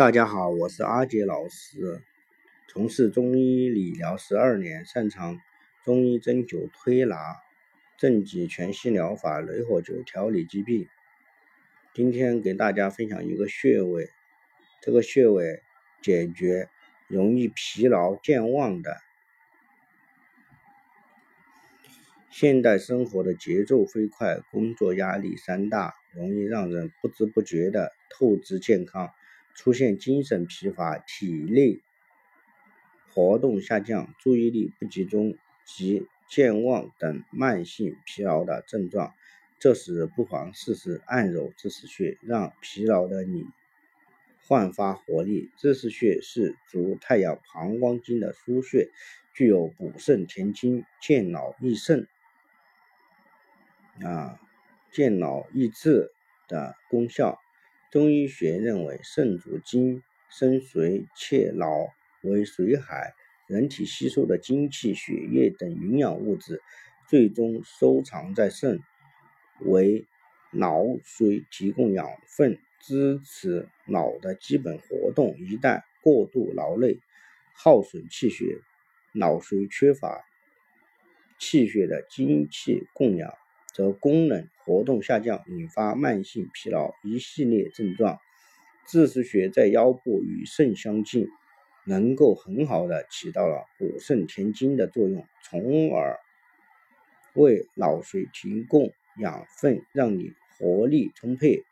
大家好，我是阿杰老师，从事中医理疗十二年，擅长中医针灸推拿、正极全息疗法、雷火灸调理疾病。今天给大家分享一个穴位，这个穴位解决容易疲劳健忘的。现代生活的节奏飞快，工作压力山大，容易让人不知不觉的透支健康。出现精神疲乏、体力活动下降、注意力不集中及健忘等慢性疲劳的症状，这时不妨试试按揉知识穴，让疲劳的你焕发活力。知识穴是足太阳膀胱经的腧穴，具有补肾填精、健脑益肾、啊健脑益智的功效。中医学认为，肾主精，生髓切脑为髓海，人体吸收的精气、血液等营养物质，最终收藏在肾，为脑髓提供养分，支持脑的基本活动。一旦过度劳累，耗损气血，脑髓缺乏气血的精气供养。则功能活动下降，引发慢性疲劳一系列症状。自食穴在腰部与肾相近，能够很好的起到了补肾填精的作用，从而为脑髓提供养分，让你活力充沛。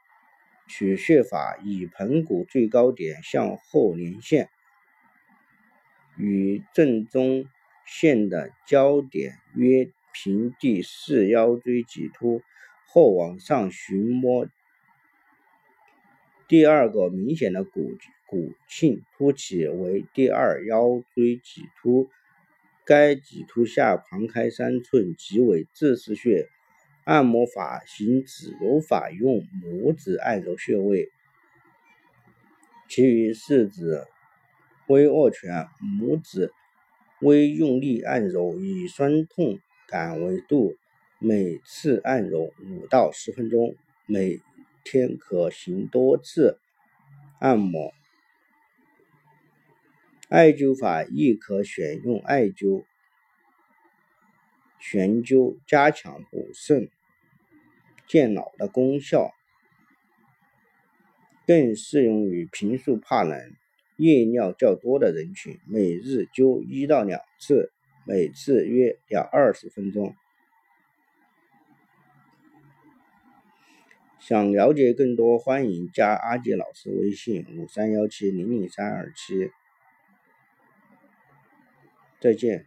取穴法以盆骨最高点向后连线，与正中线的交点约。平地四腰椎棘突后往上寻摸，第二个明显的骨骨性凸起为第二腰椎棘突，该棘突下旁开三寸，即为自识穴。按摩法行指揉法，用拇指按揉穴位，其余四指微握拳，拇指微用力按揉，以酸痛。感为度，每次按揉五到十分钟，每天可行多次按摩。艾灸法亦可选用艾灸、悬灸，加强补肾健脑的功效，更适用于平素怕冷、夜尿较多的人群。每日灸一到两次。每次约要二十分钟。想了解更多，欢迎加阿杰老师微信：五三幺七零零三二七。再见。